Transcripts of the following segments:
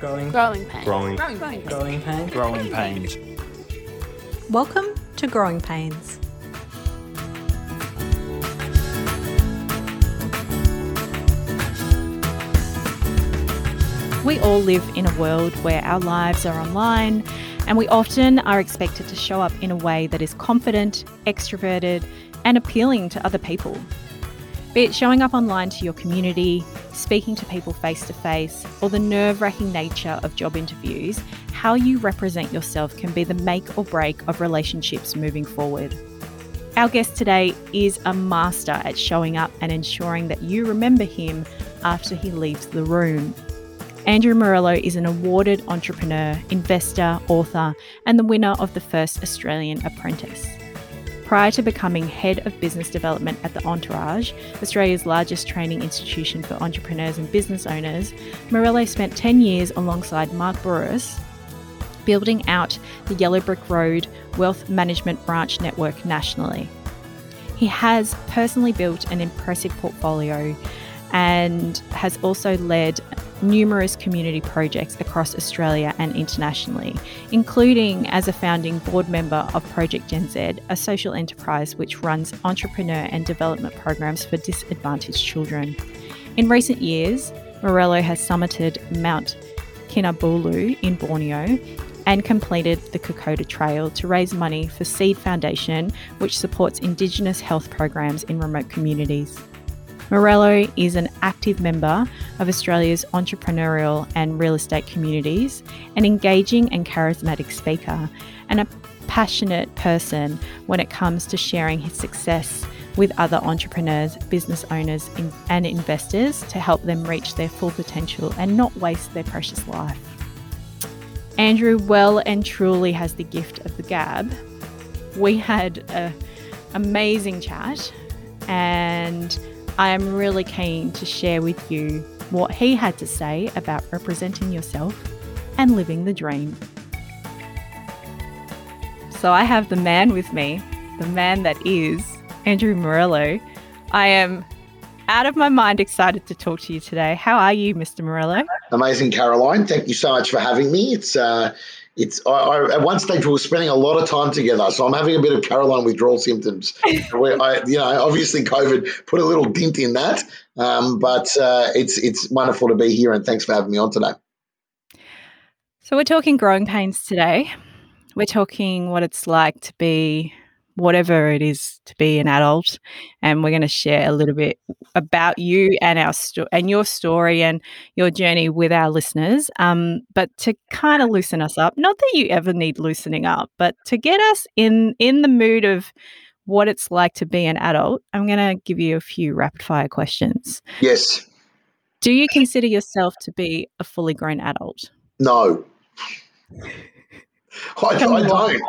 Growing. Growing pains. Growing. Growing. Growing pains. Growing pains. Welcome to Growing Pains. We all live in a world where our lives are online and we often are expected to show up in a way that is confident, extroverted, and appealing to other people. Be it showing up online to your community, speaking to people face to face, or the nerve wracking nature of job interviews, how you represent yourself can be the make or break of relationships moving forward. Our guest today is a master at showing up and ensuring that you remember him after he leaves the room. Andrew Morello is an awarded entrepreneur, investor, author, and the winner of the first Australian Apprentice. Prior to becoming head of business development at the Entourage, Australia's largest training institution for entrepreneurs and business owners, Morello spent 10 years alongside Mark Bouris building out the Yellow Brick Road Wealth Management Branch Network nationally. He has personally built an impressive portfolio and has also led numerous community projects across Australia and internationally, including as a founding board member of Project Gen Z, a social enterprise which runs entrepreneur and development programs for disadvantaged children. In recent years, Morello has summited Mount Kinabalu in Borneo and completed the Kokoda Trail to raise money for Seed Foundation, which supports Indigenous health programs in remote communities. Morello is an active member of Australia's entrepreneurial and real estate communities, an engaging and charismatic speaker, and a passionate person when it comes to sharing his success with other entrepreneurs, business owners, and investors to help them reach their full potential and not waste their precious life. Andrew well and truly has the gift of the gab. We had an amazing chat and I am really keen to share with you what he had to say about representing yourself and living the dream. So I have the man with me, the man that is Andrew Morello. I am out of my mind excited to talk to you today. How are you, Mr. Morello? Amazing, Caroline. Thank you so much for having me. It's uh, it's I, I, at one stage we were spending a lot of time together, so I'm having a bit of Caroline withdrawal symptoms. where I, you know, obviously COVID put a little dent in that, um, but uh, it's it's wonderful to be here, and thanks for having me on today. So we're talking growing pains today. We're talking what it's like to be whatever it is to be an adult and we're going to share a little bit about you and our sto- and your story and your journey with our listeners. Um, but to kind of loosen us up not that you ever need loosening up but to get us in in the mood of what it's like to be an adult i'm going to give you a few rapid fire questions. Yes. Do you consider yourself to be a fully grown adult? No I, I don't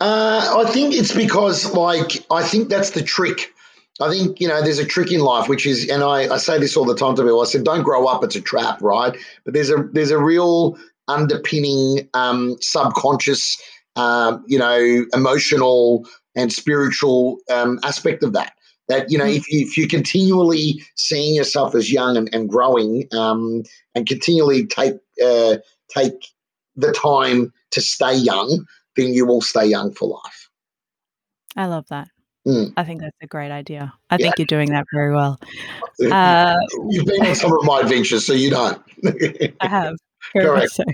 uh, I think it's because, like, I think that's the trick. I think, you know, there's a trick in life, which is, and I, I say this all the time to people. I said, don't grow up, it's a trap, right? But there's a there's a real underpinning um, subconscious, um, you know, emotional and spiritual um, aspect of that. That, you know, if, you, if you're continually seeing yourself as young and, and growing um, and continually take uh, take the time to stay young, then you will stay young for life. I love that. Mm. I think that's a great idea. I yeah. think you're doing that very well. Uh, You've been on some of my adventures, so you don't. I have. Correct. So.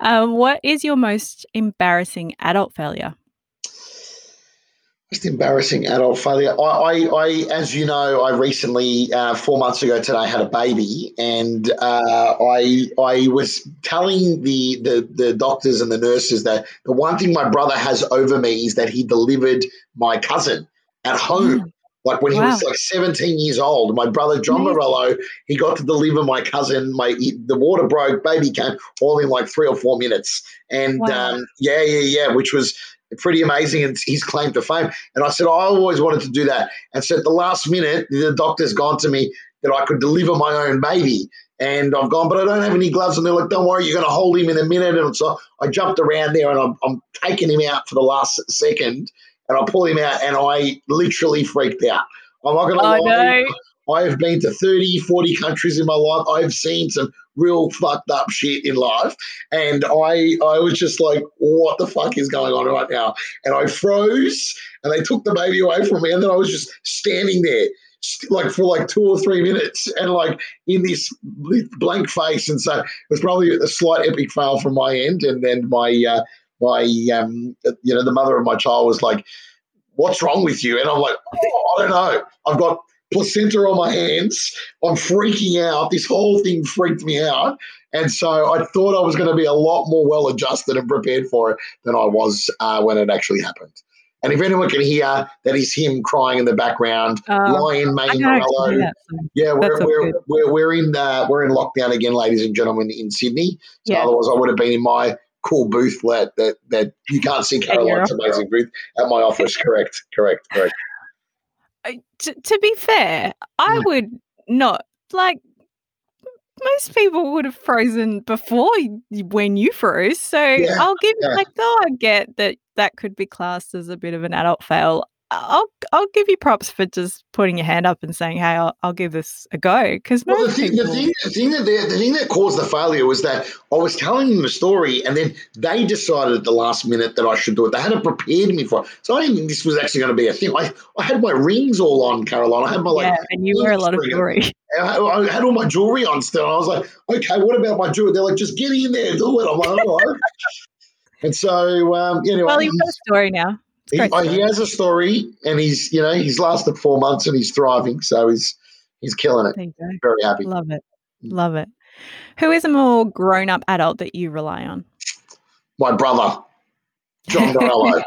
Um, what is your most embarrassing adult failure? Most embarrassing adult failure. I, I, I, as you know, I recently, uh, four months ago today, had a baby, and uh, I, I was telling the, the the doctors and the nurses that the one thing my brother has over me is that he delivered my cousin at home. Mm. Like when he was like 17 years old, my brother John Amazing. Morello, he got to deliver my cousin. My he, the water broke, baby came all in like three or four minutes, and wow. um, yeah, yeah, yeah, which was pretty amazing and his claim to fame. And I said, I always wanted to do that. And so at the last minute, the doctor's gone to me that I could deliver my own baby. And I've gone, but I don't have any gloves. And they're like, don't worry, you're going to hold him in a minute. And so I jumped around there and I'm, I'm taking him out for the last second and I pull him out and I literally freaked out. I'm not going to lie. I have been to 30, 40 countries in my life. I've seen some real fucked up shit in life. And I I was just like, what the fuck is going on right now? And I froze and they took the baby away from me. And then I was just standing there like for like two or three minutes and like in this blank face and so it was probably a slight epic fail from my end and then my uh my um you know the mother of my child was like what's wrong with you and i'm like oh, i don't know i've got placenta on my hands i'm freaking out this whole thing freaked me out and so i thought i was going to be a lot more well adjusted and prepared for it than i was uh, when it actually happened and if anyone can hear, that is him crying in the background. Uh, Lion Mane Morello. Yeah, we're, we're, we're, we're, in uh, we're in lockdown again, ladies and gentlemen, in Sydney. So yeah. otherwise, I would have been in my cool booth that that, that you can't see Caroline's amazing booth at my office. correct, correct, correct. Uh, to, to be fair, I mm. would not like most people would have frozen before when you froze. So yeah, I'll give yeah. like though I get that that could be classed as a bit of an adult fail. I'll I'll give you props for just putting your hand up and saying, "Hey, I'll, I'll give this a go." Because well, the thing, people... the thing, the thing that the thing that caused the failure was that I was telling them the story, and then they decided at the last minute that I should do it. They hadn't prepared me for it, so I didn't think this was actually going to be a thing. I, I had my rings all on, Caroline. I had my like, yeah, and you wear a lot of jewelry. I, I, had all my jewelry on still. And I was like, okay, what about my jewelry? They're like, just get in there, do it. I'm like, all right. and so, um, anyway, well, you've got a story now. He, uh, he, has a story, and he's you know he's lasted four months and he's thriving, so he's he's killing it. Very happy. Love it, mm. love it. Who is a more grown up adult that you rely on? My brother, John Morello.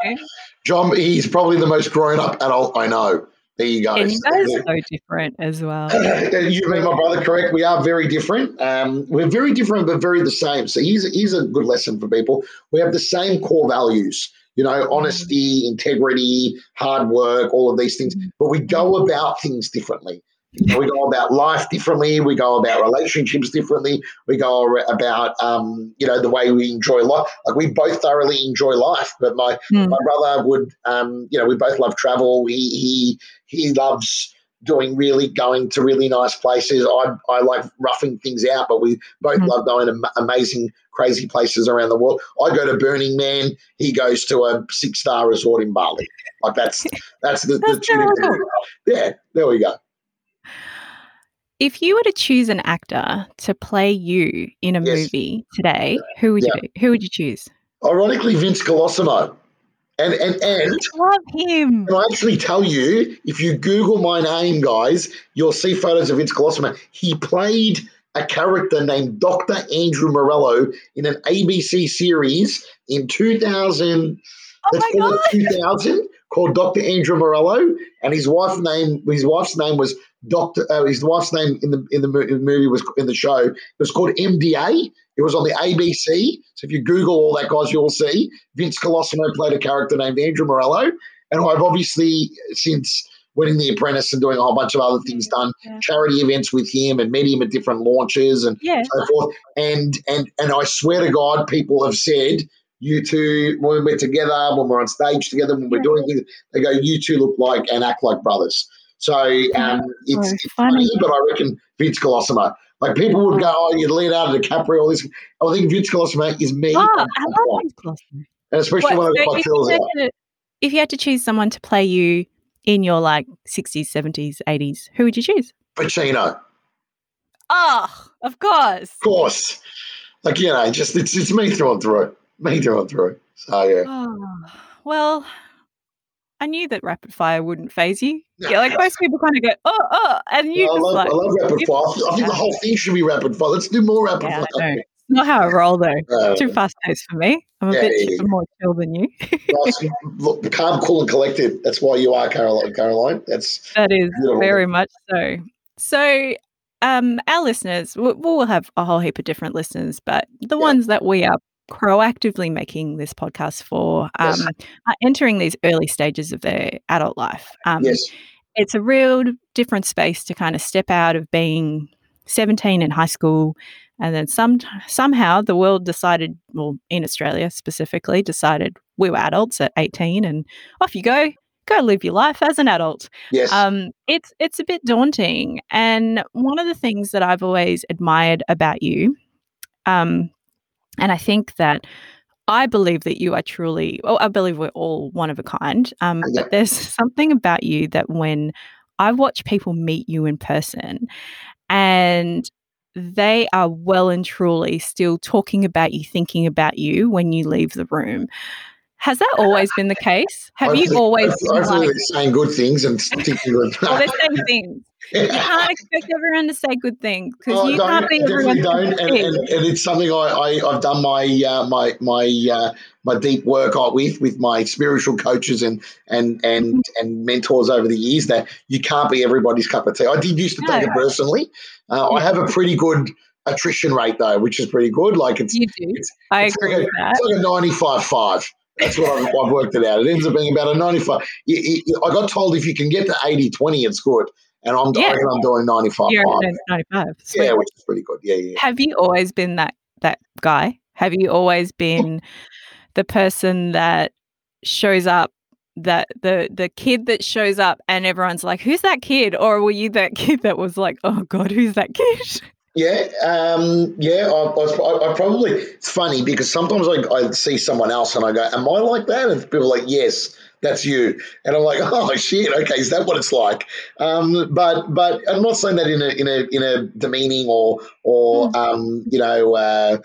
John, he's probably the most grown up adult I know. There you go. And you guys are so different as well. you mean my brother, correct? We are very different. Um, we're very different, but very the same. So here's, here's a good lesson for people. We have the same core values you know, mm. honesty, integrity, hard work, all of these things. Mm. But we go about things differently. we go about life differently. We go about relationships differently. We go about, um, you know, the way we enjoy life. Like we both thoroughly enjoy life, but my mm. my brother would, um, you know, we both love travel. He he he loves doing really going to really nice places. I I like roughing things out, but we both mm. love going to amazing crazy places around the world. I go to Burning Man. He goes to a six star resort in Bali. Like that's that's the, that's the yeah. There we go. If you were to choose an actor to play you in a yes. movie today, who would yeah. you who would you choose? Ironically, Vince Colosimo. And and and I love him. Can I actually tell you, if you Google my name, guys, you'll see photos of Vince Colosimo. He played a character named Dr. Andrew Morello in an ABC series in 2000. Oh my God. 2000 called Dr. Andrew Morello, and his wife name his wife's name was Doctor. Uh, his wife's name in the in the movie was in the show. It was called MDA. It was on the ABC. So if you Google all that, guys, you'll see Vince Colosimo played a character named Andrew Morello, and I've obviously since winning the apprentice and doing a whole bunch of other things done yeah. charity events with him and met him at different launches and yeah. so forth and and and i swear to god people have said you two when we're together when we're on stage together when we're doing things they go you two look like and act like brothers so um, it's, it's funny. funny. but I reckon Vince Colosimo. Like people would go, oh, you'd Leonardo DiCaprio, all this. I think Vince Colosimo is me. Oh, I love Vince Colosimo. And especially what, when I got my fills out. If you had to choose someone to play you in your like 60s, 70s, 80s, who would you choose? Pacino. Oh, of course. Of course. Like, you know, just it's, it's me through and through. Me through and through. So, yeah. Oh, well, I knew that rapid fire wouldn't phase you. Yeah, like most people kind of go, oh, oh, and you just I love, like, I love rapid fire. I think the whole thing should be rapid fire. Let's do more rapid yeah, fire. Not how I roll though. Uh, Too fast paced for me. I'm a yeah, bit yeah, more chill than you. Look, calm, cool, and collected. That's why you are Caroline. Caroline. That's that is beautiful. very much so. So, um, our listeners, we'll, we'll have a whole heap of different listeners, but the ones that we are proactively making this podcast for um, yes. are entering these early stages of their adult life. Um, yes. It's a real different space to kind of step out of being 17 in high school. And then some somehow the world decided, well, in Australia specifically, decided we were adults at 18 and off you go. go live your life as an adult. Yes. Um, it's it's a bit daunting. And one of the things that I've always admired about you, um, and I think that I believe that you are truly, well, I believe we're all one of a kind. Um, Yeah. But there's something about you that when I watch people meet you in person and they are well and truly still talking about you, thinking about you when you leave the room. Has that always been the case? Have you always hopefully, like, saying good things and sticking good. well, they're saying things. You can't expect everyone to say good things because Oh, you can't be everyone's don't, cup of and, and, and it's something I, I I've done my uh, my my uh, my deep work with with my spiritual coaches and and and Mm-hmm. and mentors over the years that you can't be everybody's cup of tea. I did used to take No. it personally. Uh, I have a pretty good attrition rate though, which is pretty good. Like it's You do. it's- I it's agree like a- with that. it's like a 95 5. That's what I've, I've worked it out. It ends up being about a 95. You- you- I got told if you can get to 80 20, it's good. And I'm, Yeah. I'm doing 95 You're 95. Sweet. Yeah, which is pretty good. Yeah, yeah. Have you always been that that guy? Have you always been the person that shows up that the the kid that shows up and everyone's like who's that kid or were you that kid that was like oh god who's that kid Yeah, um, yeah. I, I, I, probably. It's funny because sometimes I, I see someone else and I go, "Am I like that?" And people are like, "Yes, that's you." And I'm like, "Oh shit, okay, is that what it's like?" Um, but but I'm not saying that in a in a in a demeaning or or um, you know. Uh,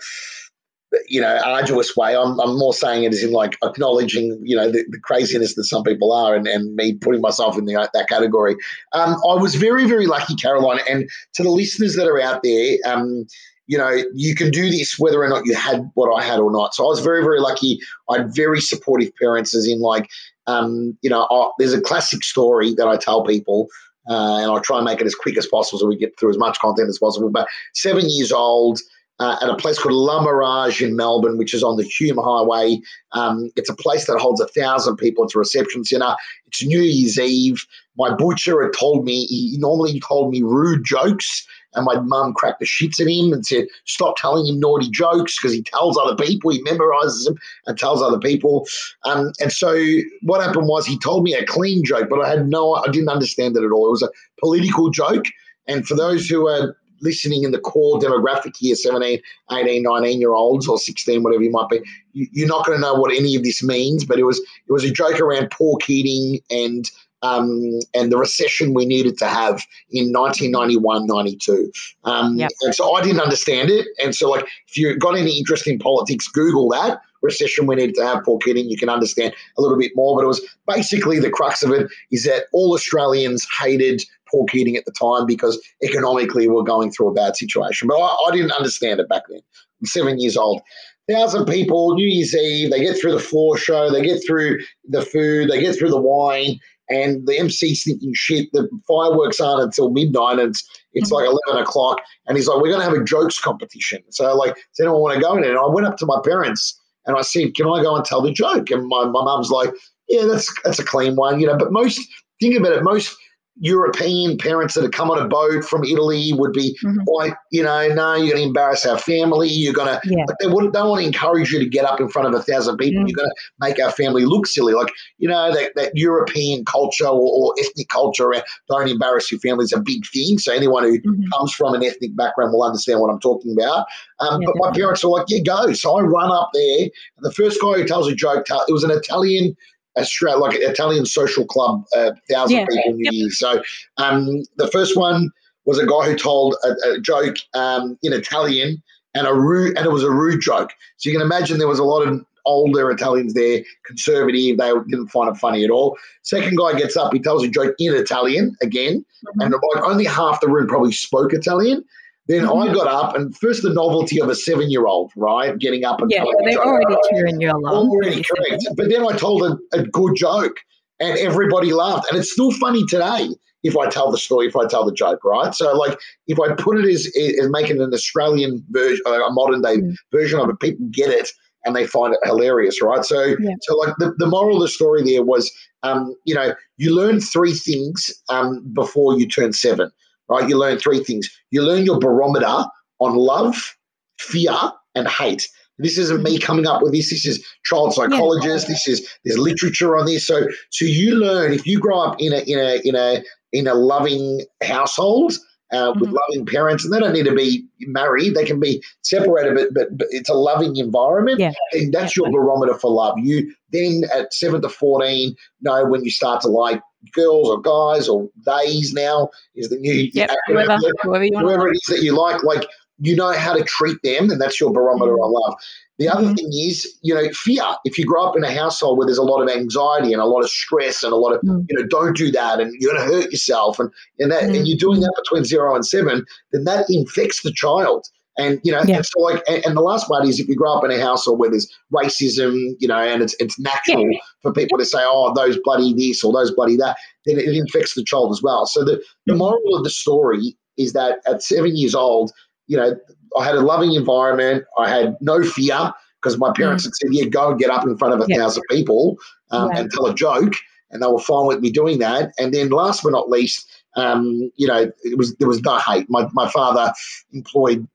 you know, arduous way. I'm, I'm more saying it as in like acknowledging, you know, the, the craziness that some people are and, and me putting myself in the, that category. Um, I was very, very lucky, Caroline. And to the listeners that are out there, um, you know, you can do this whether or not you had what I had or not. So I was very, very lucky. I had very supportive parents, as in, like, um, you know, I, there's a classic story that I tell people, uh, and I try and make it as quick as possible so we get through as much content as possible. But seven years old, uh, at a place called La Mirage in Melbourne, which is on the Hume Highway. Um, it's a place that holds a thousand people. It's a reception centre. It's New Year's Eve. My butcher had told me, he normally told me rude jokes, and my mum cracked the shits at him and said, Stop telling him naughty jokes because he tells other people, he memorizes them and tells other people. Um, and so what happened was he told me a clean joke, but I had no, I didn't understand it at all. It was a political joke. And for those who are listening in the core demographic here 17 18 19 year olds or 16 whatever you might be you, you're not going to know what any of this means but it was it was a joke around Paul Keating and um, and the recession we needed to have in 1991 92 um, Yep. and so i didn't understand it. And so like if you've got any interest in politics google that. Recession we needed to have Paul Keating. You can understand a little bit more but it was basically the crux of it is that all australians hated Paul Keating at the time because economically we're going through a bad situation. But I, I didn't understand it back then. I'm seven years old. Thousand people, New Year's Eve, they get through the floor show, they get through the food, they get through the wine, and the MC's thinking shit. The fireworks aren't until midnight, and it's it's like mm-hmm. eleven o'clock, and he's like, "We're going to have a jokes competition." So like, does anyone want to go in it? And I went up to my parents and I said, "Can I go and tell the joke?" And my my mum's like, "Yeah, that's that's a clean one, you know." But most think about it, most European parents that have come on a boat from Italy would be Mhm. like, you know, no, you're going to embarrass our family. You're going to, Yeah. but they wouldn't, don't want to encourage you to get up in front of a thousand people. Mm. You're going to make our family look silly. Like, you know, that, that European culture or, or ethnic culture around don't embarrass your family is a big thing. So anyone who Mhm. comes from an ethnic background will understand what I'm talking about. Um, Yeah, but my parents were like, yeah, go. So I run up there. And the first guy who tells a joke, it was an Italian, Australia, like an Italian social club, uh, thousand Yeah, people New yep. Year's. So um, the first one was a guy who told a, a joke um, in Italian and a rude, and it was a rude joke. So you can imagine there was a lot of older Italians there, conservative. They didn't find it funny at all. Second guy gets up, he tells a joke in Italian again, Mhm. and like only half the room probably spoke Italian. Then. I got up, and first the novelty of a seven-year-old, right, getting up and Yeah, they're already cheering you along. Already correct. But then I told a, a good joke and everybody laughed. And it's still funny today if I tell the story, if I tell the joke, right? So, like, if I put it as, as making an Australian version, a modern day Mm. version of it, people get it and they find it hilarious, right? So, Yeah. so like, the, the moral of the story there was, um, you know, you learn three things um, before you turn seven, right? You learn three things. You learn your barometer on love, fear, and hate. This isn't me coming up with this. This is child psychologists. Yeah. This is there's literature on this. So so you learn if you grow up in a in a in a in a loving household uh, with mm-hmm. loving parents, and they don't need to be married. They can be separated, but, but, but it's a loving environment, yeah. and that's your barometer for love. You then at seven to fourteen know when you start to like girls or guys or theys. Now is the new yep, whoever, whoever, whoever it is that you like. Like you know how to treat them, and that's your barometer mm-hmm. on love. The other mm-hmm. thing is, you know, fear. If you grow up in a household where there's a lot of anxiety and a lot of stress and a lot of, mm. you know, don't do that and you're going to hurt yourself and and that mm. and you're doing that between zero and seven, then that infects the child. And you know, yeah. and so like, and, and, the last part is if you grow up in a household where there's racism, you know, and it's it's natural yeah. for people to say, oh, those bloody this or those bloody that, then it infects the child as well. So the the mm. moral of the story is that at seven years old, you know, I had a loving environment. I had no fear because my parents mm. had said, "Yeah, go and get up in front of a yeah. thousand people um, and tell a joke," and they were fine with me doing that. And then, last but not least, um, you know, it was there was no hate. My my father employed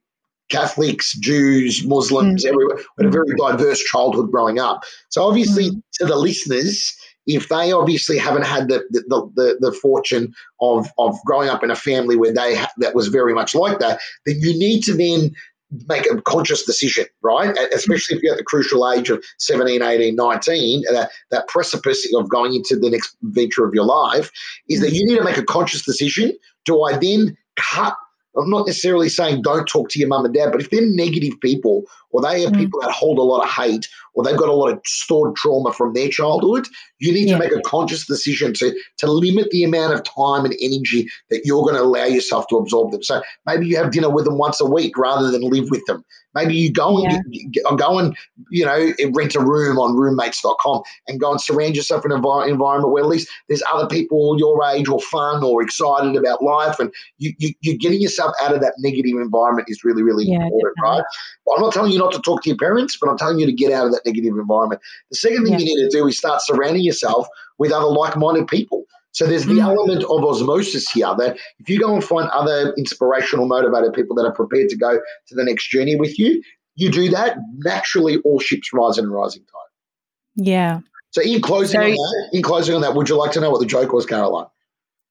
Catholics, Jews, Muslims, mm. everywhere. We had a very diverse childhood growing up. So obviously, mm. to the listeners, if they obviously haven't had the the, the, the fortune of of growing up in a family where they ha- that was very much like that, then you need to then make a conscious decision, right? Especially if you're at the crucial age of 17, 18, 19, that, that precipice of going into the next venture of your life, is that you need to make a conscious decision. Do I then cut I'm not necessarily saying don't talk to your mum and dad, but if they're negative people or they are mm. people that hold a lot of hate or they've got a lot of stored trauma from their childhood, you need yeah. to make a conscious decision to, to limit the amount of time and energy that you're going to allow yourself to absorb them. So maybe you have dinner with them once a week rather than live with them. Maybe you go and yeah. go and you know rent a room on roommates.com and go and surround yourself in an environment where at least there's other people your age or fun or excited about life, and you, you are getting yourself out of that negative environment is really really yeah, important, definitely. right? But I'm not telling you not to talk to your parents, but I'm telling you to get out of that negative environment. The second thing yeah. you need to do is start surrounding yourself with other like-minded people. So there's the mm. element of osmosis here that if you go and find other inspirational, motivated people that are prepared to go to the next journey with you, you do that, naturally all ships rise in a rising tide. Yeah. So in closing so, on that, in closing on that, would you like to know what the joke was, Caroline?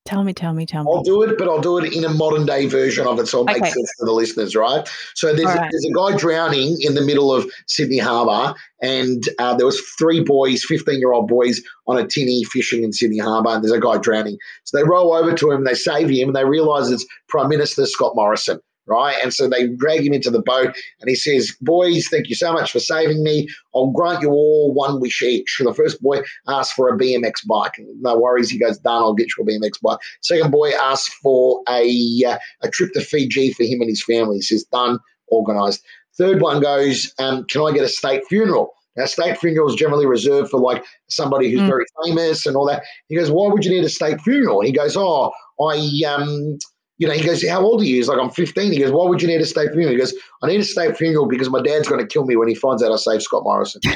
Tell me, tell me, tell me. I'll do it, but I'll do it in a modern day version of it so it makes okay. sense for the listeners, right? So there's, right. there's a guy drowning in the middle of Sydney Harbour, and uh, there was three boys, 15-year-old boys, on a tinny fishing in Sydney Harbour, and there's a guy drowning. So they row over to him, they save him, and they realise it's Prime Minister Scott Morrison right? And so they drag him into the boat and he says, Boys, thank you so much for saving me. I'll grant you all one wish each. The first boy asks for a BMX bike. No worries. He goes, Done, I'll get you a BMX bike. Second boy asks for a, uh, a trip to Fiji for him and his family. He says, Done, organized. Third one goes, um, Can I get a state funeral? Now, state funeral is generally reserved for like somebody who's mm. very famous and all that. He goes, Why would you need a state funeral? He goes, Oh, I um you know, he goes, How old are you? He's like, I'm 15. He goes, Why would you need a state funeral? He goes, I need a state funeral because my dad's going to kill me when he finds out I saved Scott Morrison.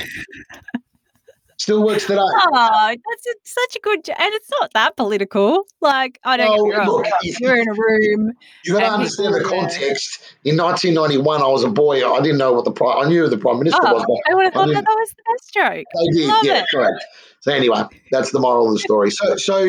Still works today. Oh, that's a, such a good, and it's not that political. Like, I don't get. Look, if, you're in a room. You got to understand the context. In 1991, I was a boy. I didn't know what the prime. I knew who the prime minister oh, was. I would have thought that, that was the best joke. I did. Love yeah, it. correct. So anyway, that's the moral of the story. So, so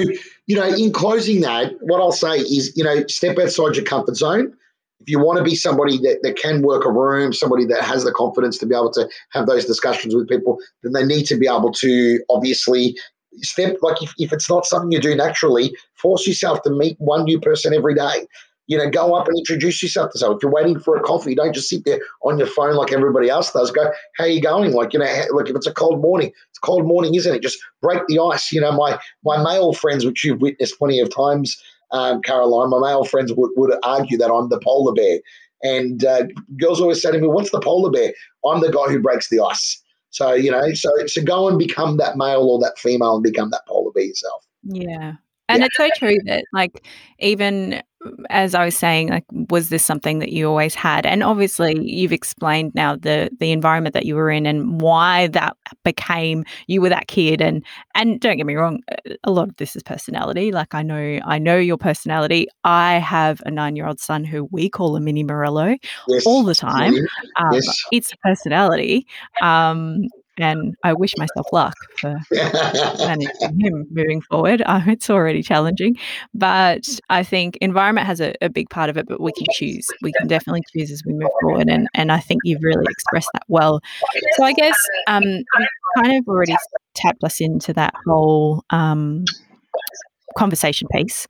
you know, in closing that, what I'll say is, you know, step outside your comfort zone. If you want to be somebody that, that can work a room, somebody that has the confidence to be able to have those discussions with people, then they need to be able to obviously step like if, if it's not something you do naturally, force yourself to meet one new person every day you know, go up and introduce yourself to someone. If you're waiting for a coffee, don't just sit there on your phone like everybody else does. Go, how you going? Like, you know, like if it's a cold morning, it's a cold morning, isn't it? Just break the ice. You know, my my male friends, which you've witnessed plenty of times, um, Caroline, my male friends would, would argue that I'm the polar bear. And uh, girls always say to me, what's the polar bear? I'm the guy who breaks the ice. So, you know, so, so go and become that male or that female and become that polar bear yourself. Yeah. And yeah. it's so true that, like, even as I was saying, like, was this something that you always had? And obviously, you've explained now the the environment that you were in and why that became you were that kid. And and don't get me wrong, a lot of this is personality. Like, I know I know your personality. I have a nine year old son who we call a mini Morello yes. all the time. Um, yes. It's a personality. Um, and I wish myself luck for managing him moving forward. Uh, it's already challenging, but I think environment has a, a, big part of it. But we can choose. We can definitely choose as we move forward, and and I think you've really expressed that well. So I guess um, kind of already tapped us into that whole um, conversation piece.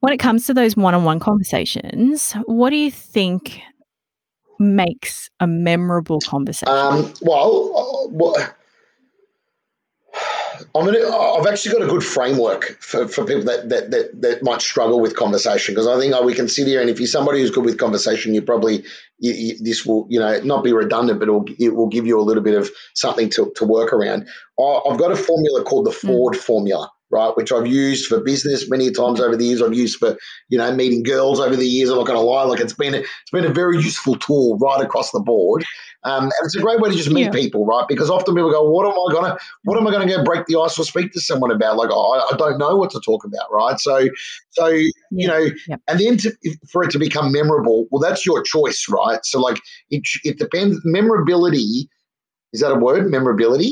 When it comes to those one-on-one conversations, what do you think makes a memorable conversation? Um, well, uh, well, I'm gonna, I've actually got a good framework for, for people that, that, that, that might struggle with conversation because I think oh, we can sit here and if you're somebody who's good with conversation, you probably you, you, this will you know not be redundant, but it will, it will give you a little bit of something to, to work around. I've got a formula called the mm. Ford mm. formula, right? Which I've used for business many times over the years. I've used for, you know, meeting girls over the years. I'm not going to lie. Like it's been, a, it's been a very useful tool right across the board. Um, and it's a great way to just meet yeah. people, right? Because often people go, what am I going to, what am I going to go break the ice or speak to someone about? Like, I, I don't know what to talk about, right? So, so, yeah. you know, yeah. and then to, for it to become memorable, well, that's your choice, right? So like it, it depends. Memorability, is that a word? Memorability?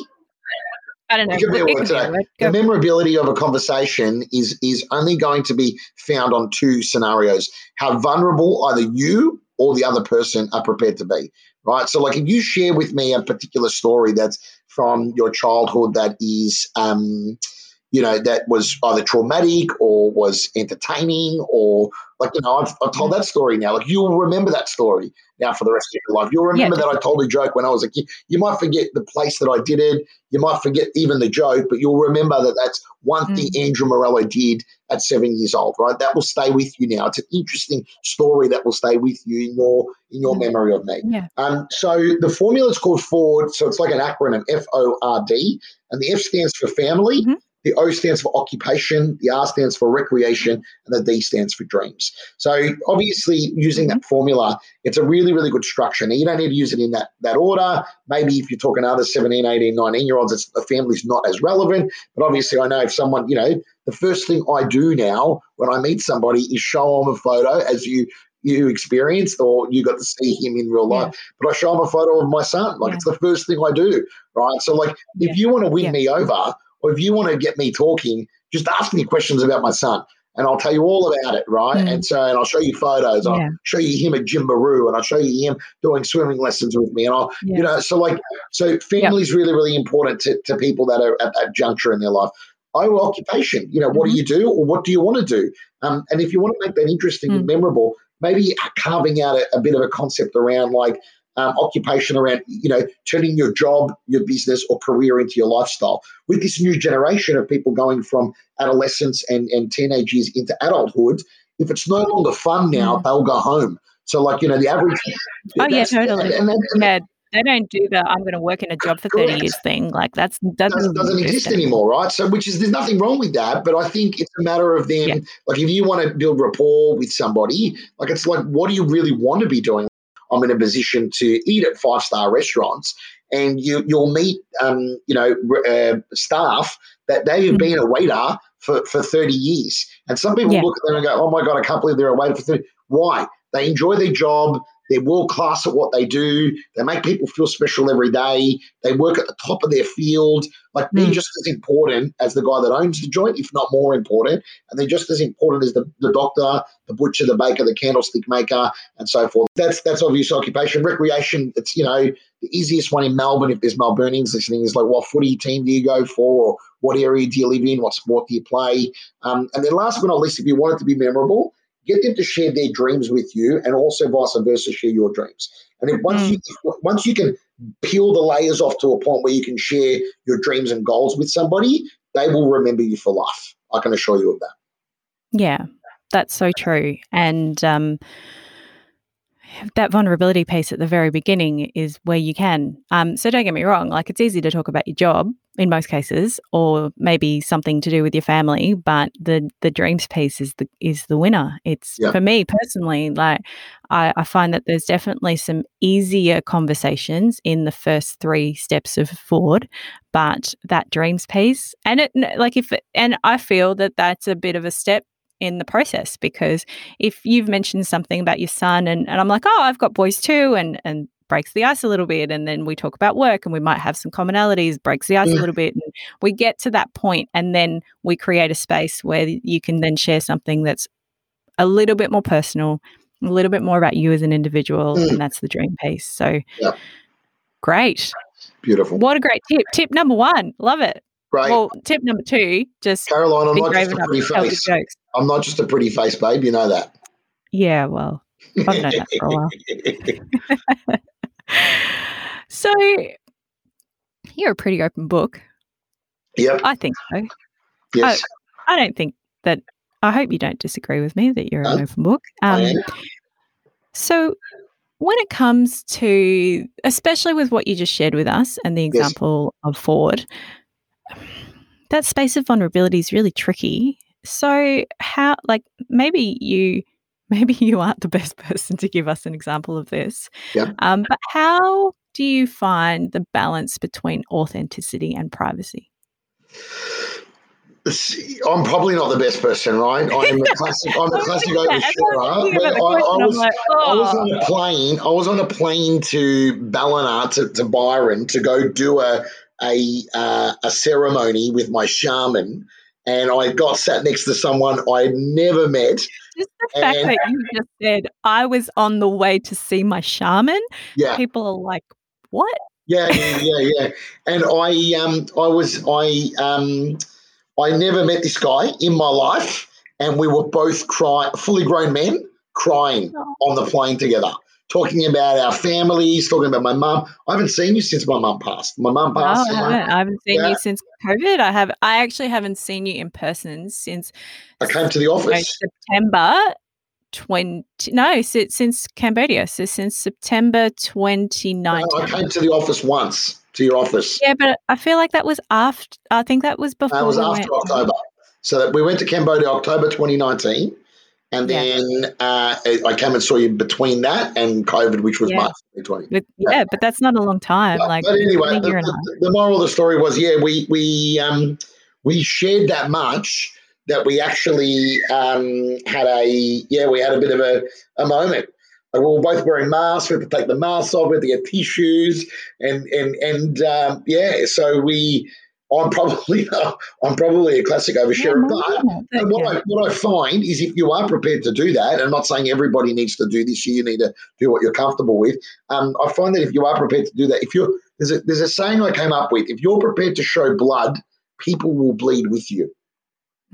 I don't know. It could be a word today. The memorability of a conversation is is only going to be found on two scenarios: how vulnerable either you or the other person are prepared to be. Right. So, like, if you share with me a particular story that's from your childhood that is, um, you know, that was either traumatic or was entertaining or like, you know, I've, I've told that story now. Like, you'll remember that story now for the rest of your life. You'll remember yeah. that I told a joke when I was a kid. You might forget the place that I did it. You might forget even the joke, but you'll remember that that's one mm. thing Andrew Morello did at seven years old, right? That will stay with you now. It's an interesting story that will stay with you in your in your mm. memory of me. Yeah. Um, so the formula is called Ford. So it's like an acronym, F O R D, and the F stands for family. Mm-hmm. The O stands for occupation, the R stands for recreation, and the D stands for dreams. So obviously, using that mm-hmm. formula, it's a really, really good structure. Now, you don't need to use it in that, that order. Maybe if you're talking other 17, 18, 19 year olds, it's, the family's not as relevant. But obviously, I know if someone, you know, the first thing I do now when I meet somebody is show them a photo as you you experienced or you got to see him in real life. Yeah. But I show him a photo of my son. Like yeah. it's the first thing I do, right? So like if you want to win me over, or if you want to get me talking, just ask me questions about my son and I'll tell you all about it, right? Mm. And so, and I'll show you photos. I'll show you him at Gymbaroo, and I'll show you him doing swimming lessons with me. And I'll, yeah. you know, so like, so family is really, really important to, to people that are at that juncture in their life. Oh, occupation. You know, what mm-hmm. do you do, or what do you want to do? Um, and if you want to make that interesting mm. and memorable, maybe carving out a, a bit of a concept around like um, occupation around, you know, turning your job, your business, or career into your lifestyle. With this new generation of people going from adolescence and, and teenage years into adulthood, if it's no longer fun now, mm. they'll go home. So, like, you know, the average. Oh, yeah, totally. And, and, and, yeah, they don't do the I'm going to work in a job for 30 years thing. Like that's doesn't, doesn't, doesn't exist anymore, right? So which is there's nothing wrong with that, but I think it's a matter of them yeah. like if you want to build rapport with somebody, like it's like what do you really want to be doing? I'm in a position to eat at five star restaurants, and you you'll meet um, you know uh, staff that they have mm-hmm. been a waiter for, for 30 years, and some people yeah. look at them and go, "Oh my god, I can't believe they're a waiter for 30." Why? They enjoy their job. They're world class at what they do. They make people feel special every day. They work at the top of their field. Like they're mm. just as important as the guy that owns the joint, if not more important. And they're just as important as the, the doctor, the butcher, the baker, the candlestick maker, and so forth. That's that's obvious occupation. Recreation, it's you know, the easiest one in Melbourne, if there's Melburnians listening, is like what footy team do you go for or what area do you live in? What sport do you play? Um, and then last but not least, if you want it to be memorable, get them to share their dreams with you and also vice versa share your dreams. And if once mm. you once you can peel the layers off to a point where you can share your dreams and goals with somebody they will remember you for life. I can assure you of that. Yeah that's so true. And um that vulnerability piece at the very beginning is where you can. Um, so don't get me wrong, like it's easy to talk about your job in most cases, or maybe something to do with your family, but the the dreams piece is the is the winner. It's Yeah. for me personally, like I, I find that there's definitely some easier conversations in the first three steps of Ford, but that dreams piece, and it like if and I feel that that's a bit of a step in the process because if you've mentioned something about your son and, and I'm like, oh, I've got boys too, and and breaks the ice a little bit, and then we talk about work and we might have some commonalities, breaks the ice Yeah. a little bit, and we get to that point, and then we create a space where you can then share something that's a little bit more personal, a little bit more about you as an individual, Mm. and that's the dream piece. So, Yeah. great! Beautiful. What a great tip. Tip number one, love it. Great. Well, tip number two, just Caroline, I'm not just a pretty to tell your face. I'm not just a pretty face, babe. You know that. Yeah, well, I've known that for a while. So you're a pretty open book. yep. I think so. Yes. I don't think that. I hope you don't disagree with me that you're an open book. Um, so when it comes to, especially with what you just shared with us and the Yes. example of Ford, that space of vulnerability is really tricky. So how, like, maybe you. Maybe you aren't the best person to give us an example of this. Yeah. Um, but how do you find the balance between authenticity and privacy? I'm probably not the best person, right? I'm a classic. I'm a I was classic thinking that as I was oversharer. thinking but about the I, I was, like, I was oh. on a plane. I was on a plane to Ballina to, to Byron to go do a a uh, a ceremony with my shaman, and I got sat next to someone I had never met. Just the fact And- that you just said I was on the way to see my shaman, Yeah, people are like, "What?" yeah, yeah, yeah, yeah. And I um I was I um I never met this guy in my life, and we were both cry fully grown men crying Oh. on the plane together, talking about our families, talking about my mum. I haven't seen you since my mum passed. My mum No, passed. I uh, haven't. I haven't seen Yeah. you since COVID. I have. I actually haven't seen you in person since I came to the no, office. September twenty. No, since, since Cambodia. So since September twenty No, I came to the office once, to your office. Yeah, but I feel like that was after. I think that was before. That was we after went. October. So that we went to Cambodia October 2019. And Yeah. then uh, I came and saw you between that and COVID, which was Yeah. March 2020. With, yeah, but that's not a long time. But, like but anyway, the, year and a half. the, the moral of the story was, yeah, we we um, we shared that much that we actually um, had a yeah, we had a bit of a, a moment. Like we were both wearing masks. We had to take the masks off. We had to get tissues, and and and um, yeah. So we, I'm probably I'm probably a classic Yeah, oversharer, no, but what, yeah. I, what I find is if you are prepared to do that, and I'm not saying everybody needs to do this, you need to do what you're comfortable with. Um, I find that if you are prepared to do that, if you're there's a there's a saying I came up with: if you're prepared to show blood, people will bleed with you.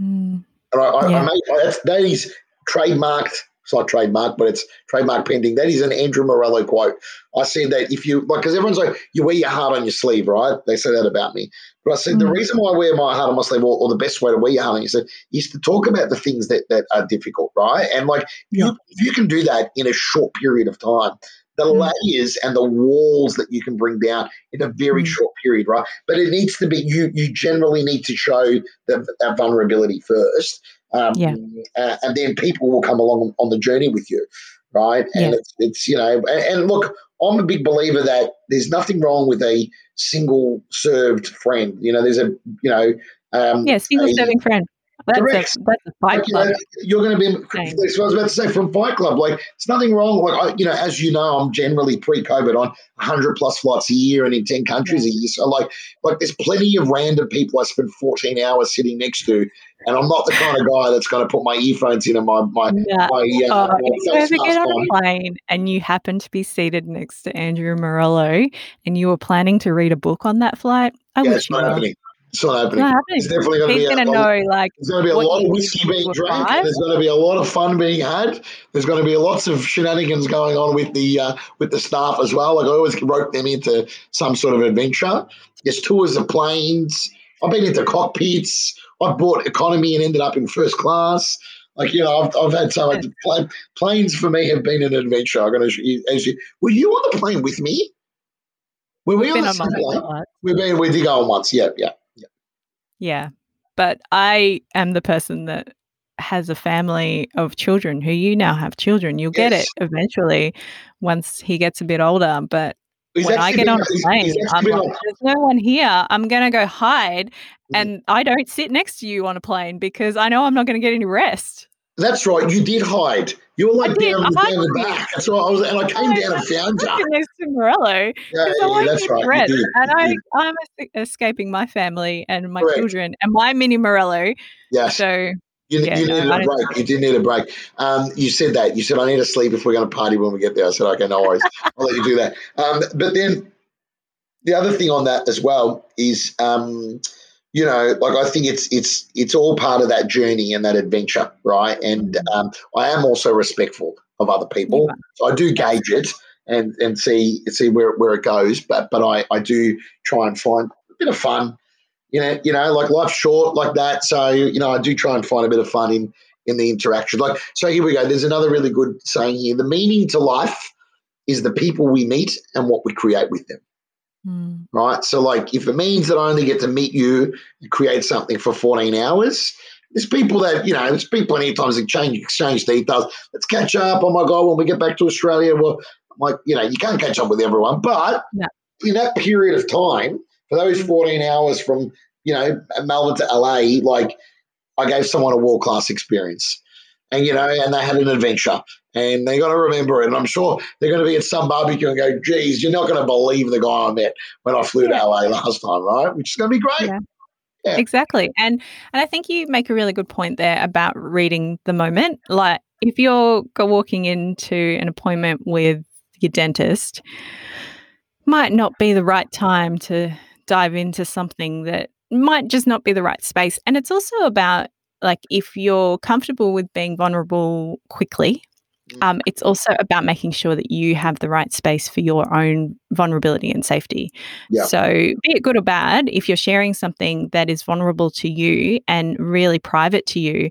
Mm, And I, I, Yeah. I made that is trademarked. It's not trademarked, but it's trademark pending. That is an Andrew Morello quote. I said that if you like, because everyone's like, you wear your heart on your sleeve, right? They say that about me. But I said the Mm. reason why I wear my heart on my sleeve, or, or the best way to wear your heart on your sleeve, is to talk about the things that that are difficult, right? And like, Yeah. you, if you can do that in a short period of time, the Mm. layers and the walls that you can bring down in a very Mm. short period, right? But it needs to be you. You generally need to show that, that vulnerability first, um, Yeah. uh, and then people will come along on the journey with you, right? And Yeah. it's, it's you know, and, and look, I'm a big believer that there's nothing wrong with a single served friend. You know, there's a you know, um, Yeah, single a- serving friend. That's a, that's a fight like, you club. know, you're going to be. That's what I was about to say from Fight Club. Like, it's nothing wrong. Like, I, you know, as you know, I'm generally pre-COVID on 100 plus flights a year and in 10 countries a year. So, like, like there's plenty of random people I spend 14 hours sitting next to, and I'm not the kind of guy that's going to put my earphones in and my my Yeah. my, uh, Oh, my if you ever get on a plane and you happen to be seated next to Andrew Morello and you were planning to read a book on that flight, I Yeah, wish it's not happening. It's not happening. It's definitely going to He's be a, going to know, like, There's going to be a lot of whiskey being drank. There's going to be a lot of fun being had. There's going to be lots of shenanigans going on with the uh, with the staff as well. Like I always rope them into some sort of adventure. There's tours of planes. I've been into cockpits. I've bought economy and ended up in first class. Like you know, I've, I've had so much plane, planes for me have been an adventure. I'm going to as you were you on the plane with me? Were we We've on, on the plane? We've been we did go on once. Yeah, yeah, yeah. But I am the person that has a family of children who you now have children. You'll yes. get it eventually once he gets a bit older. But when I get on a plane, I'm like, there's no one here. I'm going to go hide. Mm. And I don't sit next to you on a plane because I know I'm not going to get any rest. That's right. You did hide. You were like down, down the back. That's right. I was, and I came I, down and found you. Next to Morello. Yeah, yeah that's right. Rest, and I, I'm escaping my family and my Correct. children and my mini Morello. Yes. So you, yeah, you needed no, a break. You did need a break. Um, you said that. You said, I need to sleep if we're going to party when we get there. I said, okay, no worries. I'll let you do that. Um, but then the other thing on that as well is, um, you know, like I think it's it's it's all part of that journey and that adventure, right? And um, I am also respectful of other people, so I do gauge it and and see see where where it goes. But but I I do try and find a bit of fun you know, you know, like life's short like that. So, you know, I do try and find a bit of fun in in the interaction. Like, so here we go. There's another really good saying here. The meaning to life is the people we meet and what we create with them. Mm. Right. So, like, if it means that I only get to meet you and create something for 14 hours, there's people that, you know, there's people any times exchange exchange details. Let's catch up. Oh my God, when we get back to Australia, well, like, you know, you can't catch up with everyone. But no. in that period of time, for those 14 hours from, you know, Melbourne to LA, like I gave someone a world class experience. And, you know, and they had an adventure and they got to remember it. And I'm sure they're going to be at some barbecue and go, geez, you're not going to believe the guy I met when I flew yeah. to LA last time, right? Which is going to be great. Yeah. Yeah. Exactly. And and I think you make a really good point there about reading the moment. Like if you're walking into an appointment with your dentist, might not be the right time to dive into something that might just not be the right space. And it's also about like if you're comfortable with being vulnerable quickly, mm. um, it's also about making sure that you have the right space for your own vulnerability and safety. Yeah. So, be it good or bad, if you're sharing something that is vulnerable to you and really private to you,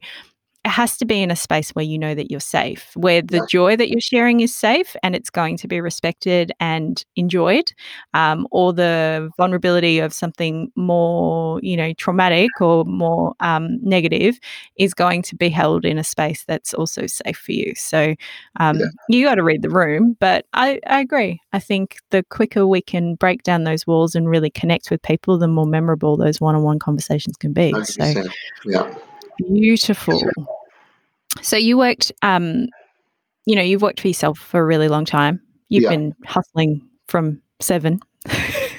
it has to be in a space where you know that you're safe, where the joy that you're sharing is safe and it's going to be respected and enjoyed, um, or the vulnerability of something more, you know, traumatic or more um, negative is going to be held in a space that's also safe for you. So um, yeah. you got to read the room, but I, I agree. I think the quicker we can break down those walls and really connect with people, the more memorable those one-on-one conversations can be. 100%. So, yeah. Beautiful. So you worked, um, you know, you've worked for yourself for a really long time. You've yeah. been hustling from seven.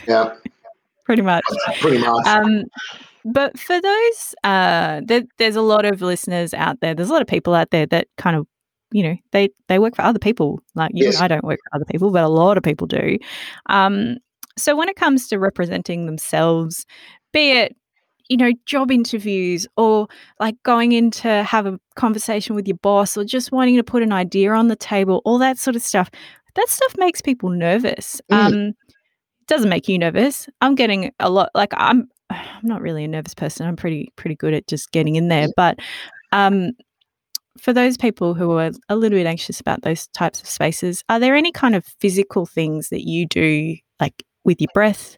Yeah. Pretty much. Pretty much. Um, but for those, uh, there, there's a lot of listeners out there. There's a lot of people out there that kind of, you know, they they work for other people. Like you yes. I don't work for other people, but a lot of people do. Um, so when it comes to representing themselves, be it you know, job interviews or like going in to have a conversation with your boss or just wanting to put an idea on the table, all that sort of stuff. That stuff makes people nervous. Mm. Um, doesn't make you nervous. I'm getting a lot like I'm I'm not really a nervous person. I'm pretty pretty good at just getting in there, but um for those people who are a little bit anxious about those types of spaces, are there any kind of physical things that you do like with your breath,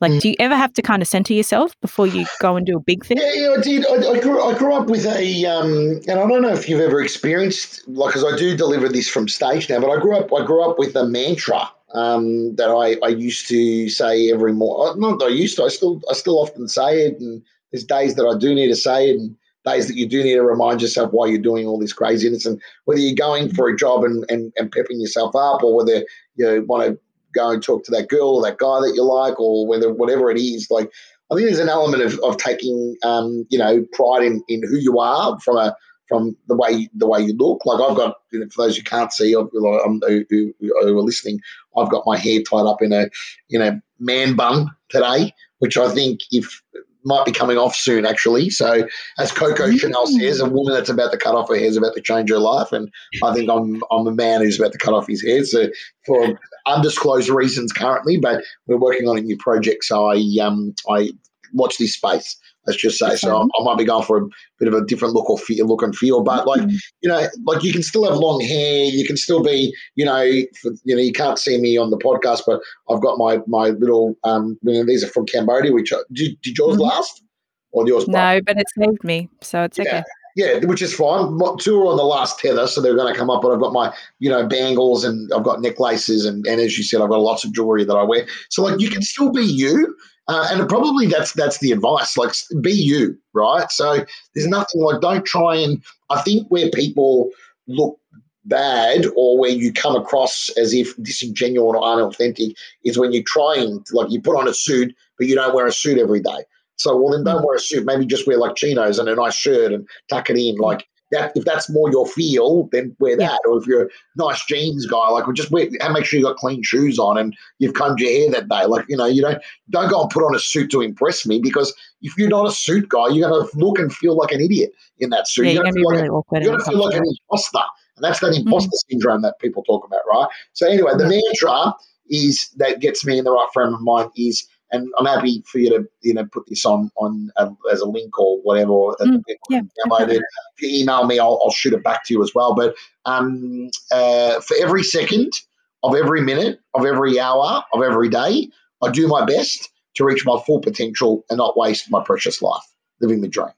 like, mm. do you ever have to kind of center yourself before you go and do a big thing? Yeah, yeah I did. I, I, grew, I grew up with a, um, and I don't know if you've ever experienced, like, because I do deliver this from stage now, but I grew up, I grew up with a mantra um, that I, I used to say every morning. Uh, not that I used to, I still, I still often say it, and there's days that I do need to say it, and days that you do need to remind yourself why you're doing all this craziness, and whether you're going for a job and, and, and pepping yourself up, or whether you want to go and talk to that girl or that guy that you like or whether whatever it is. Like I think there's an element of, of taking um, you know pride in, in who you are from a from the way the way you look. Like I've got you know, for those who can't see, um, who, who, who, are listening, I've got my hair tied up in a in a man bun today, which I think if might be coming off soon, actually. So, as Coco mm. Chanel says, a woman that's about to cut off her hair is about to change her life, and I think I'm I'm a man who's about to cut off his hair. So, for undisclosed reasons currently, but we're working on a new project. So, I um I watch this space. Let's just say. So I, might be going for a bit of a different look or feel, look and feel, but like Mm. you know, like you can still have long hair. You can still be, you know, for, you know, you can't see me on the podcast, but I've got my my little. um you know, These are from Cambodia. Which I, did, did yours Mhm. last or yours? No, but it saved me, so it's Yeah. okay. Yeah, which is fine. Two are on the last tether, so they're going to come up. But I've got my, you know, bangles and I've got necklaces, and, and as you said, I've got lots of jewelry that I wear. So like, you can still be you, uh, and probably that's that's the advice. Like, be you, right? So there's nothing like don't try and. I think where people look bad or where you come across as if disingenuous or unauthentic is when you're trying to, like you put on a suit but you don't wear a suit every day. So well then don't wear a suit. Maybe just wear like chinos and a nice shirt and tuck it in. Like that if that's more your feel, then wear Yeah. that. Or if you're a nice jeans guy, like well, just wear and make sure you got clean shoes on and you've combed your hair that day. Like, you know, you don't don't go and put on a suit to impress me because if you're not a suit guy, you're gonna look and feel like an idiot in that suit. Yeah, You're you're gonna gonna be feel like really awkward. you're to feel like an imposter. And that's that Mm-hmm. imposter syndrome that people talk about, right? So, anyway, the mantra is that gets me in the right frame of mind is, and I'm happy for you to, you know, put this on on uh, as a link or whatever, Mm, yeah, download it. If you email me, I'll, I'll shoot it back to you as well. But um, uh, for every second of every minute of every hour of every day, I do my best to reach my full potential and not waste my precious life living the dream.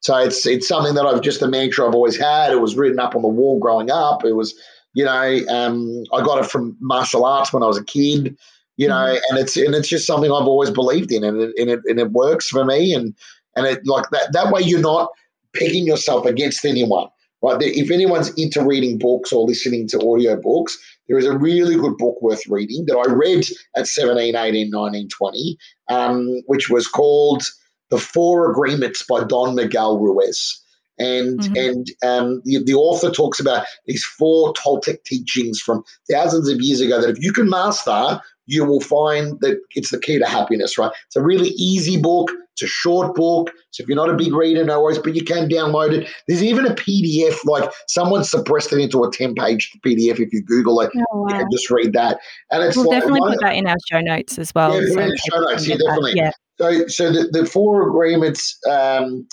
So it's it's something that I've just a mantra I've always had. It was written up on the wall growing up. It was, you know, um, I got it from martial arts when I was a kid, you know, and it's and it's just something I've always believed in, and it and it, and it works for me, and and it like that that way you're not picking yourself against anyone, right? If anyone's into reading books or listening to audio books, there is a really good book worth reading that I read at 17, 18, 19, 20, um, which was called The Four Agreements by Don Miguel Ruiz. And Mhm. and um, the, the author talks about these four Toltec teachings from thousands of years ago that if you can master, you will find that it's the key to happiness, right? It's a really easy book. It's a short book. So if you're not a big reader, no worries, but you can download it. There's even a PDF, like someone suppressed it into a 10 page PDF. If you Google it, Oh, you can just read that. And it's We'll like definitely put that in our show notes as well. Yeah, so in show notes, yeah, that. definitely. Yeah. So, so the, the four agreements, um,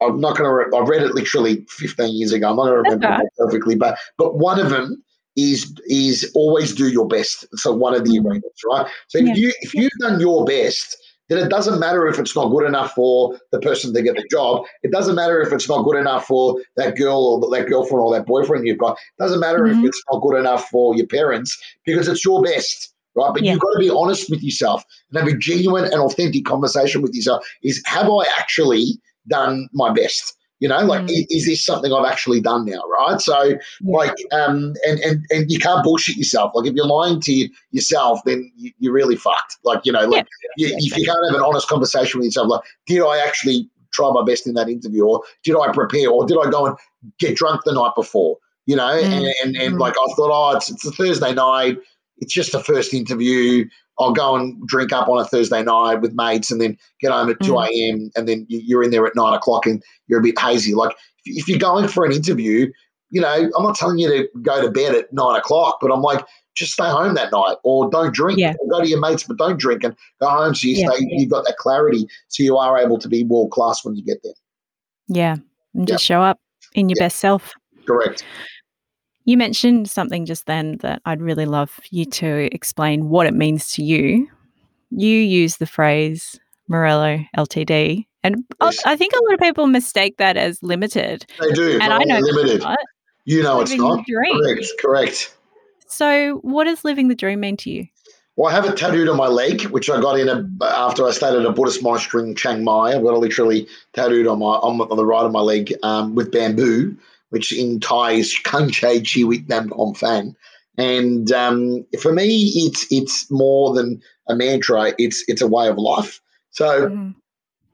I'm not going to. Re- I read it literally 15 years ago. I'm not going to remember it perfectly, but but one of them is is always do your best. So one of the Mm. agreements, right? So if Yeah. you if you've done your best, then it doesn't matter if it's not good enough for the person to get the job. It doesn't matter if it's not good enough for that girl or that girlfriend or that boyfriend you've got. It doesn't matter Mhm. if it's not good enough for your parents because it's your best, right? But Yeah. you've got to be honest with yourself and have a genuine and authentic conversation with yourself. Is have I actually done my best? You know, like Mm. is this something I've actually done now, right? So, like, um, and and and you can't bullshit yourself. Like, if you're lying to yourself, then you, you're really fucked. Like, you know, like you, yeah, if you can't have an honest conversation with yourself, like, did I actually try my best in that interview, or did I prepare, or did I go and get drunk the night before? You know, and Mm. and, and Mm. like I thought, oh, it's it's a Thursday night. It's just the first interview. I'll go and drink up on a Thursday night with mates, and then get home at two Mm. a.m. and then you- you're in there at nine o'clock, and you're a bit hazy. Like if you're going for an interview, you know, I'm not telling you to go to bed at nine o'clock, but I'm like, just stay home that night, or don't drink. Yeah. Or go to your mates, but don't drink, and go home so you Yeah, stay. You've got that clarity, so you are able to be world class when you get there. Yeah. And Yeah. just show up in your Yeah. best self. Correct. You mentioned something just then that I'd really love you to explain what it means to you. You use the phrase Morello LTD, and I- Yes. I think a lot of people mistake that as limited. They do. And I know limited. not. You know it's not. Correct. Correct. So, what does living the dream mean to you? Well, I have it tattooed on my leg, which I got in a, after I stayed at a Buddhist monastery in Chiang Mai. I've got it literally tattooed on my on, on the right of my leg um, with bamboo, which in Thai is Kang Chai Chi Wit Nam Kom Fan. And um, for me, it's it's more than a mantra. It's it's a way of life. So, Mhm.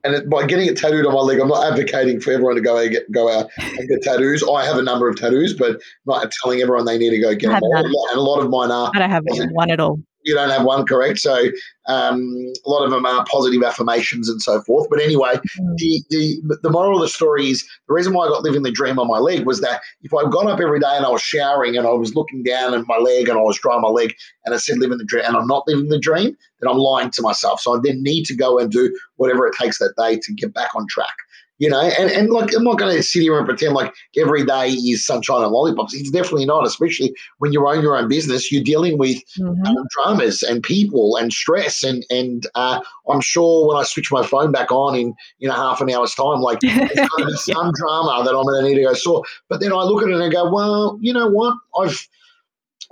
and it, by getting it tattooed on my leg, I'm not advocating for everyone to go and get, go out and get tattoos. I have a number of tattoos, but not telling everyone they need to go get them all. none. And a lot of mine are I don't have one at all. You don't have one correct. So um, a lot of them are positive affirmations and so forth. But anyway, mm. the, the the moral of the story is the reason why I got living the dream on my leg was that if I got up every day and I was showering and I was looking down at my leg and I was drying my leg and I said living the dream and I'm not living the dream, then I'm lying to myself. So I then need to go and do whatever it takes that day to get back on track. You know, and, and like I'm not going to sit here and pretend like every day is sunshine and lollipops. It's definitely not, especially when you own your own business. You're dealing with mm-hmm. um, dramas and people and stress, and and uh, I'm sure when I switch my phone back on in in a half an hour's time, like some drama that I'm going to need to go sort. But then I look at it and I go, well, you know what, I've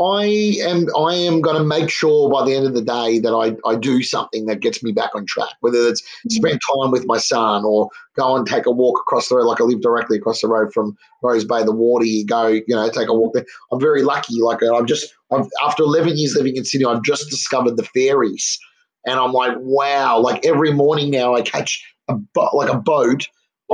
I am I am going to make sure by the end of the day that I, I do something that gets me back on track, whether it's mm-hmm. spend time with my son or go and take a walk across the road. Like I live directly across the road from Rose Bay, the water. You go, you know, take a walk there. I'm very lucky. Like I've just I've, after 11 years living in Sydney, I've just discovered the ferries, and I'm like, wow! Like every morning now, I catch a bo- like a boat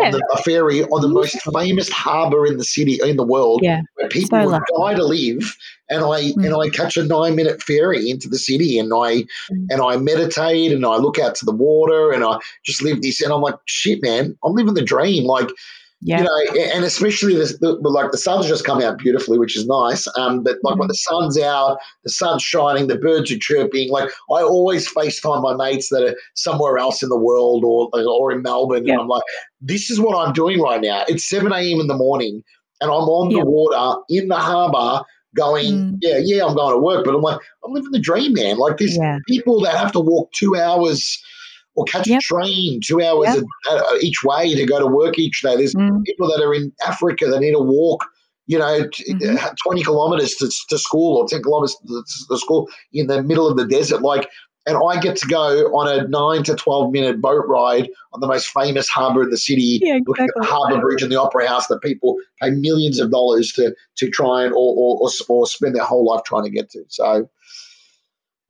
on the, a ferry on the most famous harbour in the city in the world, yeah. where people so would die to live, and I mm. and I catch a nine minute ferry into the city, and I mm. and I meditate, and I look out to the water, and I just live this, and I'm like, shit, man, I'm living the dream, like. Yeah. You know, and especially the, the, like the sun's just come out beautifully, which is nice. Um, but like mm. when the sun's out, the sun's shining, the birds are chirping. Like I always FaceTime my mates that are somewhere else in the world or or in Melbourne, yeah. and I'm like, this is what I'm doing right now. It's seven a.m. in the morning, and I'm on yeah. the water in the harbour going, mm. yeah, yeah, I'm going to work, but I'm like, I'm living the dream, man. Like there's yeah. people that have to walk two hours or catch yep. a train two hours yep. a, uh, each way to go to work each day. There's mm. people that are in Africa that need to walk, you know, mm-hmm. Uh, 20 kilometers to, to school or 10 kilometers to, to school in the middle of the desert. Like and I get to go on a nine to twelve minute boat ride on the most famous harbour in the city, yeah, exactly. looking at the harbour bridge and the opera house that people pay millions of dollars to to try and or or, or spend their whole life trying to get to. So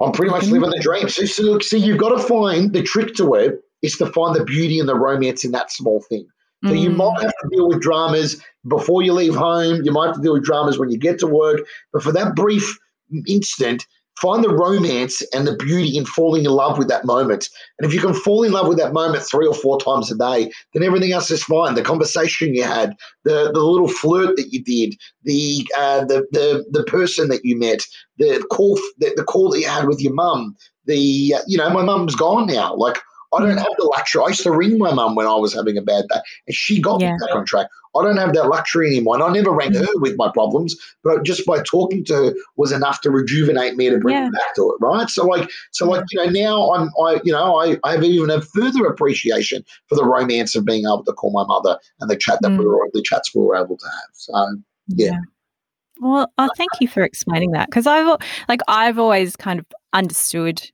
I'm pretty much living the dream. So, so see, you've got to find the trick to it is to find the beauty and the romance in that small thing. So mm. you might have to deal with dramas before you leave home. You might have to deal with dramas when you get to work. But for that brief instant, find the romance and the beauty in falling in love with that moment. And if you can fall in love with that moment three or four times a day, then everything else is fine. The conversation you had, the the little flirt that you did, the uh, the the the person that you met, the call the, the call that you had with your mum. The uh, you know my mum's gone now. Like I don't have the luxury. I used to ring my mum when I was having a bad day, and she got yeah. me back on track. I don't have that luxury anymore, and I never rang mm. her with my problems, but just by talking to her was enough to rejuvenate me to bring yeah. me back to it, right? So, like, so like you know, now I'm, I, you know, I, I have even a further appreciation for the romance of being able to call my mother and the chat that mm. we were, the chats we were able to have. So, yeah. yeah. Well, oh, thank you for explaining that because I've like I've always kind of understood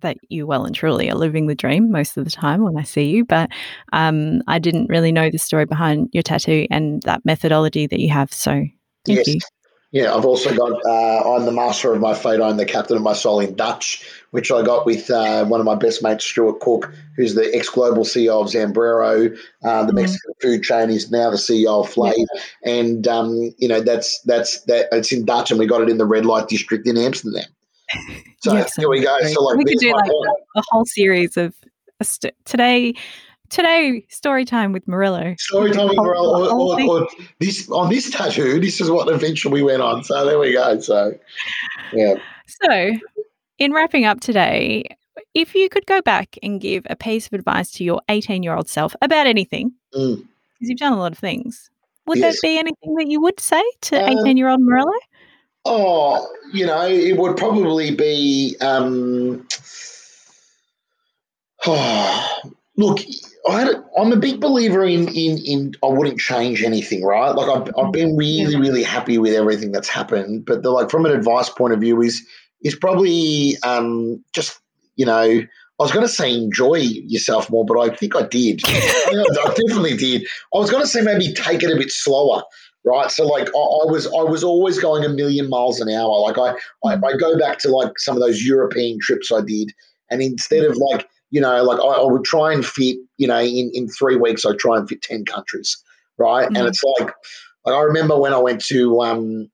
that you well and truly are living the dream most of the time when I see you. But um, I didn't really know the story behind your tattoo and that methodology that you have. So thank yes. you. Yeah, I've also got uh, I'm the master of my fate, I'm the captain of my soul in Dutch, which I got with uh, one of my best mates, Stuart Cook, who's the ex global CEO of Zambrero, uh, the mm. Mexican food chain. He's now the CEO of Flay, yeah. and um, you know that's that's that. It's in Dutch, and we got it in the red light district in Amsterdam. So yes, here we go. So like we could do like a, a, whole series of st- today. Today, story time with Murillo. Story time with Murillo. Or, or, or, this on this tattoo. This is what adventure we went on. So there we go. So yeah. So, in wrapping up today, if you could go back and give a piece of advice to your 18 year old self about anything, because mm. you've done a lot of things, would yes. there be anything that you would say to 18 um, year old Murillo? Oh, you know, it would probably be. Um, oh, look, I am a big believer in, in in I wouldn't change anything, right? Like I've, I've been really really happy with everything that's happened, but the, like from an advice point of view is is probably um, just you know I was going to say enjoy yourself more, but I think I did. I definitely did. I was going to say maybe take it a bit slower right? So like I, I, was I was always going a million miles an hour. Like I, I, I go back to like some of those European trips I did, and instead of like you know like I, I would try and fit you know in in three weeks I try and fit ten countries, right? Mm-hmm. And it's like like I remember when I went to um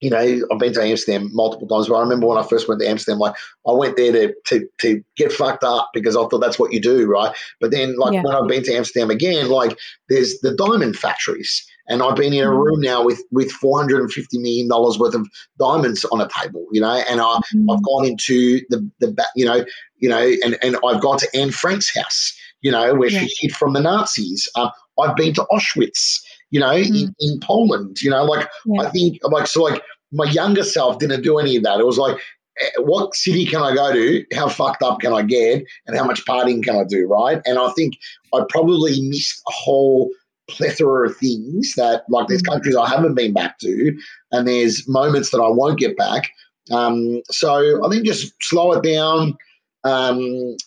you know, I've been to Amsterdam multiple times, but I remember when I first went to Amsterdam, like I went there to to, to get fucked up because I thought that's what you do, right? But then, like yeah. when I've been to Amsterdam again, like there's the diamond factories, and I've been in a mm. room now with with four hundred and fifty million dollars worth of diamonds on a table, you know, and I, mm-hmm. I've gone into the the you know, you know, and and I've gone to Anne Frank's house, you know, where yeah. she hid from the Nazis. Um, I've been to Auschwitz you know, mm. in, in, Poland. You know, like yeah. I think like so like my younger self didn't do any of that. It was like eh, what city can I go to? How fucked up can I get? And how much partying can I do? Right. And I think I probably missed a whole plethora of things that, like, there's mm. countries I haven't been back to, and there's moments that I won't get back. Um, so I think just slow it down, um,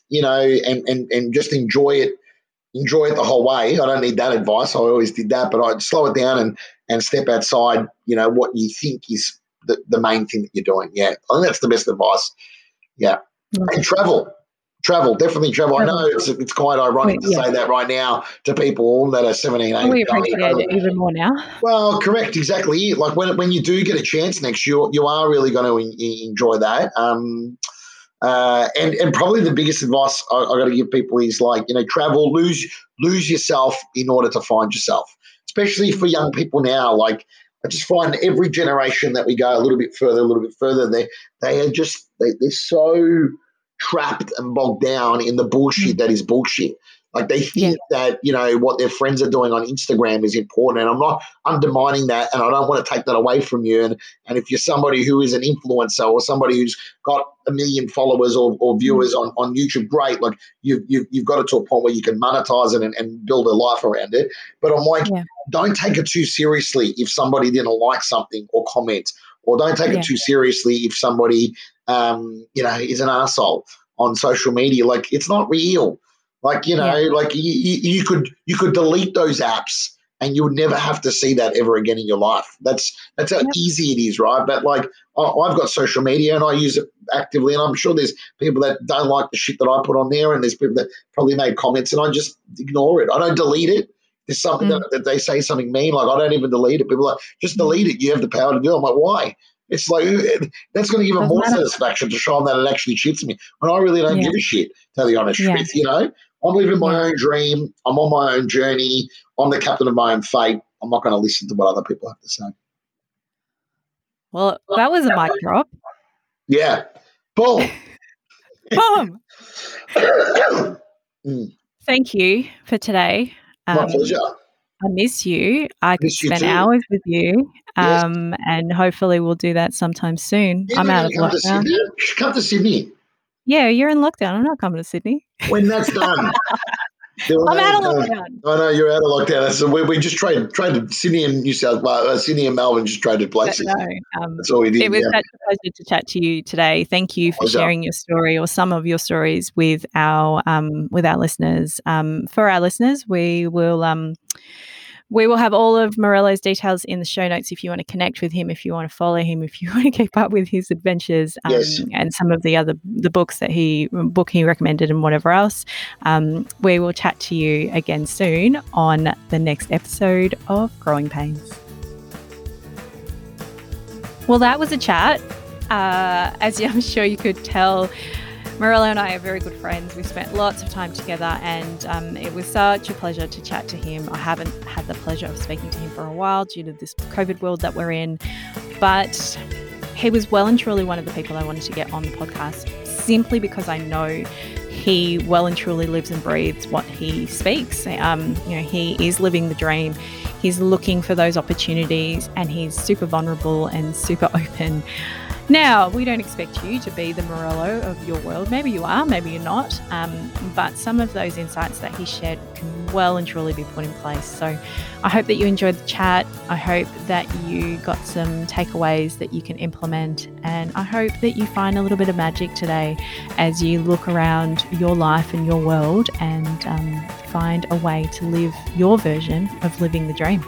you know, and, and, and just enjoy it enjoy it the whole way. I don't need that advice. I always did that, but I'd slow it down and and step outside. You know what you think is the, the main thing that you're doing. Yeah, I think that's the best advice. Yeah, mm-hmm. and travel. Travel, definitely travel. travel. I know it's it's quite ironic to yeah. say that right now to people that are 17, 18. We appreciate it even more now. Well, correct, exactly. Like when when you do get a chance next year, you are really going to enjoy that. Um, uh, and and probably the biggest advice I, I got to give people is like you know travel, lose lose yourself in order to find yourself. Especially for young people now, like I just find every generation that we go a little bit further, a little bit further, they they are just they, they're so trapped and bogged down in the bullshit mm. that is bullshit. Like they think yeah. that, you know, what their friends are doing on Instagram is important. And I'm not undermining that and I don't want to take that away from you. And and if you're somebody who is an influencer or somebody who's got a million followers or, or viewers on, on YouTube, great. Like you've, you've, you've got it to a point where you can monetize it and, and build a life around it. But I'm like, yeah. don't take it too seriously if somebody didn't like something or comment, or don't take yeah. it too seriously if somebody, um, you know, is an asshole on social media. Like it's not real. Like you know, yeah. like you, you could you could delete those apps and you would never have to see that ever again in your life. That's that's how yep. easy it is, right? But like I've got social media and I use it actively, and I'm sure there's people that don't like the shit that I put on there, and there's people that probably made comments, and I just ignore it. I don't delete it. There's something mm. that, that, they say something mean, like I don't even delete it. People are like, just delete it. You have the power to do it. I'm like, why? It's like that's going to give them more satisfaction to show them that it actually cheats me. When I really don't yeah. give a shit, to tell the honest yeah. truth, you know. I'm living my own dream. I'm on my own journey. I'm the captain of my own fate. I'm not going to listen to what other people have to say. Well, that was a mic drop. Yeah. Boom. Boom. mm. Thank you for today. Um, my pleasure. I miss you. I could spend hours with you. Um, yes. And hopefully we'll do that sometime soon. Yeah, I'm out of lockdown. Come to Sydney. Yeah, you're in lockdown. I'm not coming to Sydney. When that's done. I'm out of lockdown. I know you're out of lockdown. So we, we just traded traded Sydney and New South Wales, uh, Sydney and Melbourne just traded places. No, um, That's all we did. It was yeah. such a pleasure to chat to you today. Thank you for sharing your story or some of your stories with our um, with our listeners. Um, for our listeners, we will um, we will have all of Morello's details in the show notes if you want to connect with him, if you want to follow him, if you want to keep up with his adventures, um, yes. and some of the other the books that he book he recommended and whatever else. Um, we will chat to you again soon on the next episode of Growing Pains. Well, that was a chat. Uh, as I'm sure you could tell, Morello and I are very good friends. We spent lots of time together, and um, it was such a pleasure to chat to him. I haven't had the pleasure of speaking to him for a while due to this COVID world that we're in, but he was well and truly one of the people I wanted to get on the podcast simply because I know he well and truly lives and breathes what he speaks. Um, you know, he is living the dream. He's looking for those opportunities, and he's super vulnerable and super open. Now, we don't expect you to be the Morello of your world. Maybe you are, maybe you're not. Um, but some of those insights that he shared can well and truly be put in place. So I hope that you enjoyed the chat. I hope that you got some takeaways that you can implement. And I hope that you find a little bit of magic today as you look around your life and your world and um, find a way to live your version of living the dream.